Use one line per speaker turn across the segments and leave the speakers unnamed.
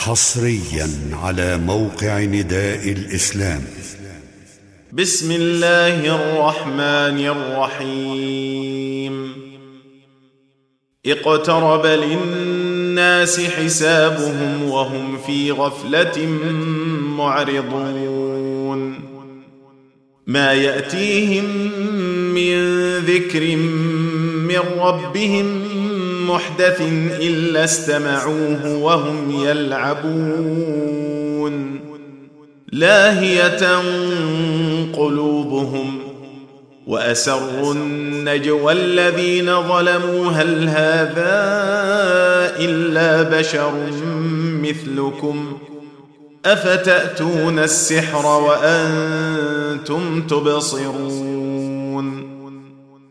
حصريا على موقع نداء الإسلام.
بسم الله الرحمن الرحيم. اقترب للناس حسابهم وهم في غفلة معرضون. ما يأتيهم من ذكر من ربهم محدث إلا استمعوه وهم يلعبون. لاهية قلوبهم وأسروا النجوى الذين ظلموا. هل هذا إلا بشر مثلكم؟ أفتأتون السحر وأنتم تبصرون؟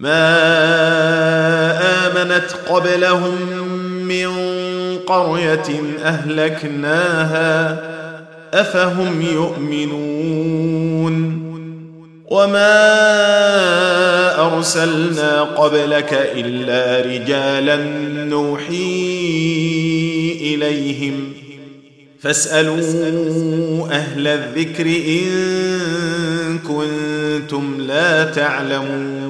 ما آمنت قبلهم من قرية أهلكناها أفهم يؤمنون وما أرسلنا قبلك إلا رجالا نوحي إليهم فاسألوا أهل الذكر إن كنتم لا تعلمون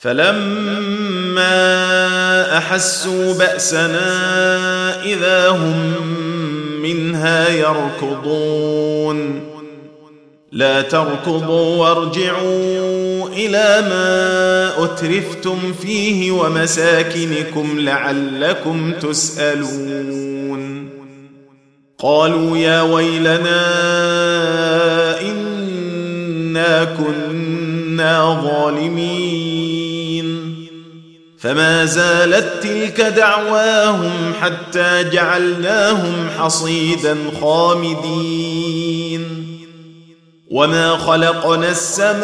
فلما أحسوا بأسنا إذا هم منها يركضون. لا تركضوا وارجعوا إلى ما أترفتم فيه ومساكنكم لعلكم تسألون. قالوا يا ويلنا إنا كنا ظالمين. فما زالت تلك دعواهم حتى جعلناهم حصيدا خامدين. وما خلقنا السماء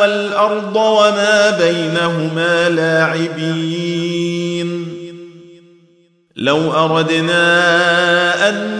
والأرض وما بينهما لاعبين. لو أردنا أن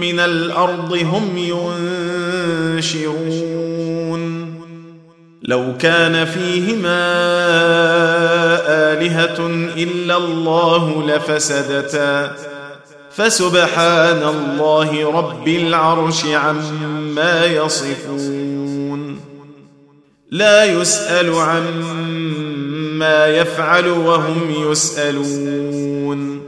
من الأرض هم ينشرون. لو كان فيهما آلهة إلا الله لفسدتا. فسبحان الله رب العرش عما يصفون. لا يسأل عما يفعل وهم يسألون.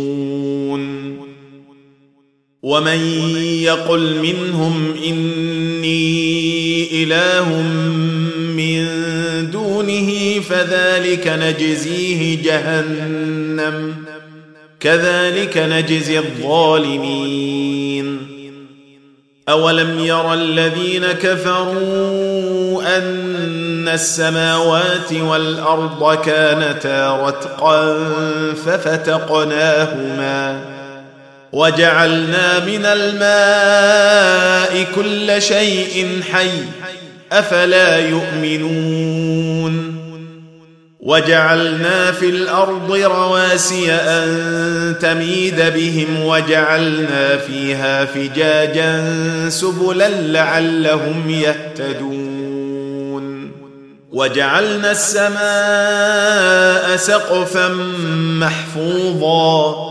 ومن يقل منهم إني إله من دونه فذلك نجزيه جهنم. كذلك نجزي الظالمين. أولم ير الذين كفروا أن السماوات والأرض كانتا رتقا ففتقناهما وجعلنا من الماء كل شيء حي أفلا يؤمنون وجعلنا في الأرض رواسي أن تميد بهم وجعلنا فيها فجاجا سبلا لعلهم يهتدون وجعلنا السماء سقفا محفوظا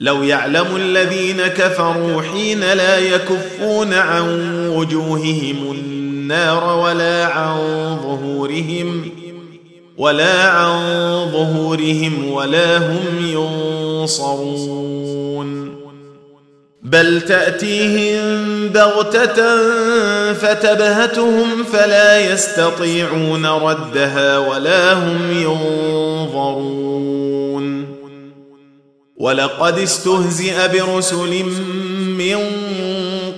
لو يعلم الذين كفروا حين لا يكفون عن وجوههم النار ولا عن ظهورهم ولا عن ظهورهم ولا هم ينصرون بل تأتيهم بغتة فتبهتهم فلا يستطيعون ردها ولا هم ينظرون ولقد استهزئ برسل من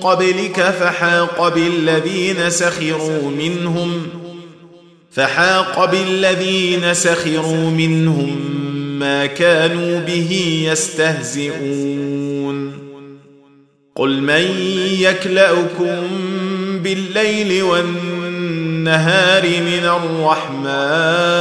قبلك فحاق بالذين سخروا منهم فحاق بالذين سخروا منهم ما كانوا به يستهزئون قل من يكلاكم بالليل والنهار من الرحمن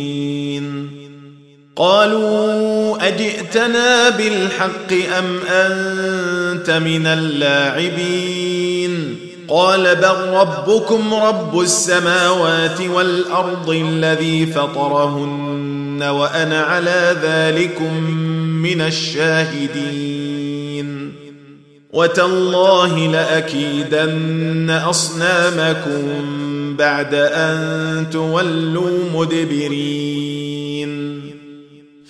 قالوا أجئتنا بالحق أم أنت من اللاعبين قال بل ربكم رب السماوات والأرض الذي فطرهن وأنا على ذلكم من الشاهدين وتالله لأكيدن أصنامكم بعد أن تولوا مدبرين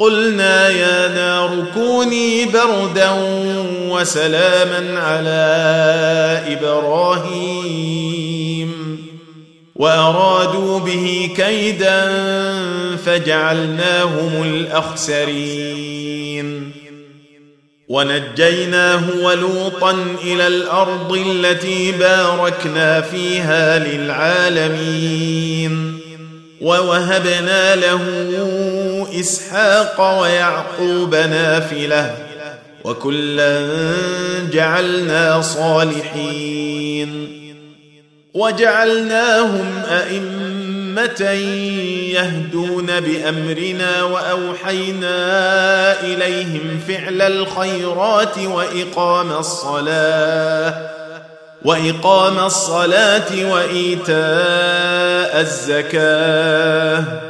قلنا يا نار كوني بردا وسلاما على إبراهيم. وأرادوا به كيدا فجعلناهم الأخسرين. ونجيناه ولوطا إلى الأرض التي باركنا فيها للعالمين. ووهبنا له اسحاق ويعقوب نافلة وكلا جعلنا صالحين وجعلناهم أئمة يهدون بأمرنا وأوحينا إليهم فعل الخيرات وإقام الصلاة وإقام الصلاة وإيتاء الزكاة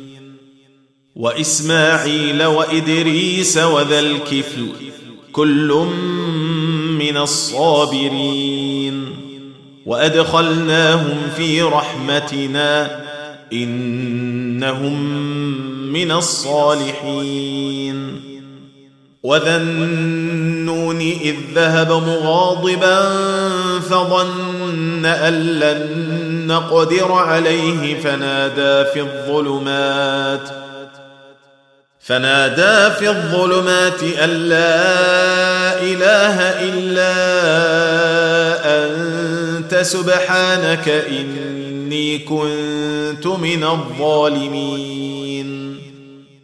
وإسماعيل وإدريس وذا الكفل كل من الصابرين وأدخلناهم في رحمتنا إنهم من الصالحين وذا النون إذ ذهب مغاضبا فظن أن لن نقدر عليه فنادى في الظلمات فنادى في الظلمات أن لا إله إلا أنت سبحانك إني كنت من الظالمين.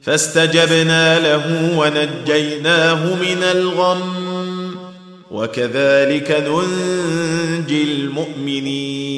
فاستجبنا له ونجيناه من الغم وكذلك ننجي المؤمنين.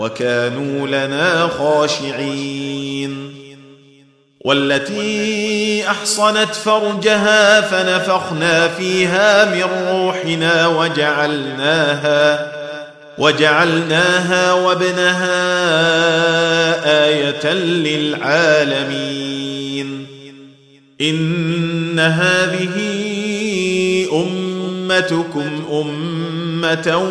وكانوا لنا خاشعين. والتي أحصنت فرجها فنفخنا فيها من روحنا وجعلناها وجعلناها وابنها آية للعالمين. إن هذه أمتكم أمة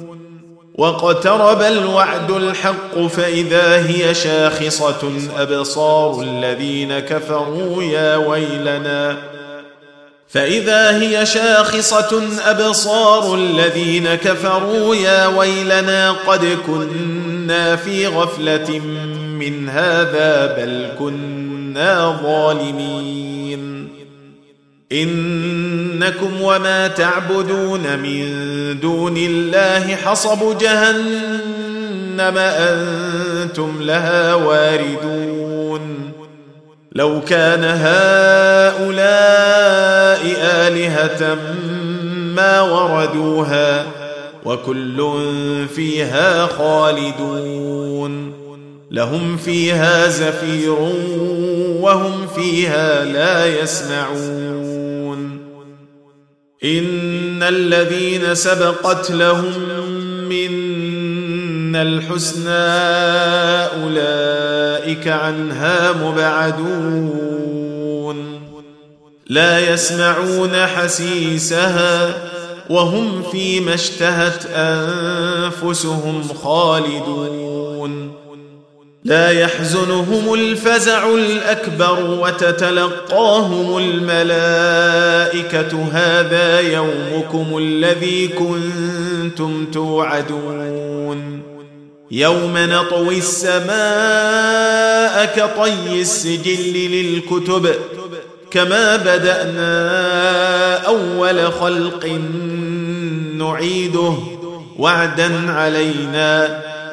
واقترب الوعد الحق فإذا هي شاخصة أبصار الذين كفروا يا ويلنا. فإذا هي شاخصة أبصار الذين كفروا يا ويلنا. قد كنا في غفلة من هذا بل كنا ظالمين. إنكم وما تعبدون من دون الله حصب جهنم أنتم لها واردون. لو كان هؤلاء آلهة ما وردوها وكل فيها خالدون. لهم فيها زفير وهم فيها لا يسمعون. إن الذين سبقت لهم منا الحسنى أولئك عنها مبعدون. لا يسمعون حسيسها وهم فيما اشتهت أنفسهم خالدون. لا يحزنهم الفزع الأكبر وتتلقاهم الملائكة. هذا يومكم الذي كنتم توعدون. يوم نطوي السماء كطي السجل للكتب كما بدأنا أول خلق نعيده. وعدا علينا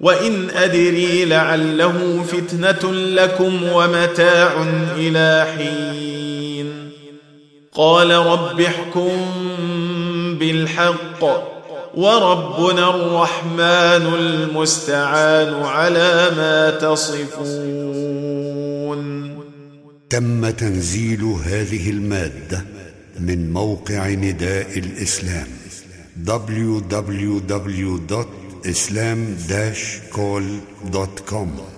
وإن أدري لعله فتنة لكم ومتاع إلى حين. قال رب احكم بالحق وربنا الرحمن المستعان على ما تصفون.
تم تنزيل هذه المادة من موقع نداء الإسلام www.islam-call.com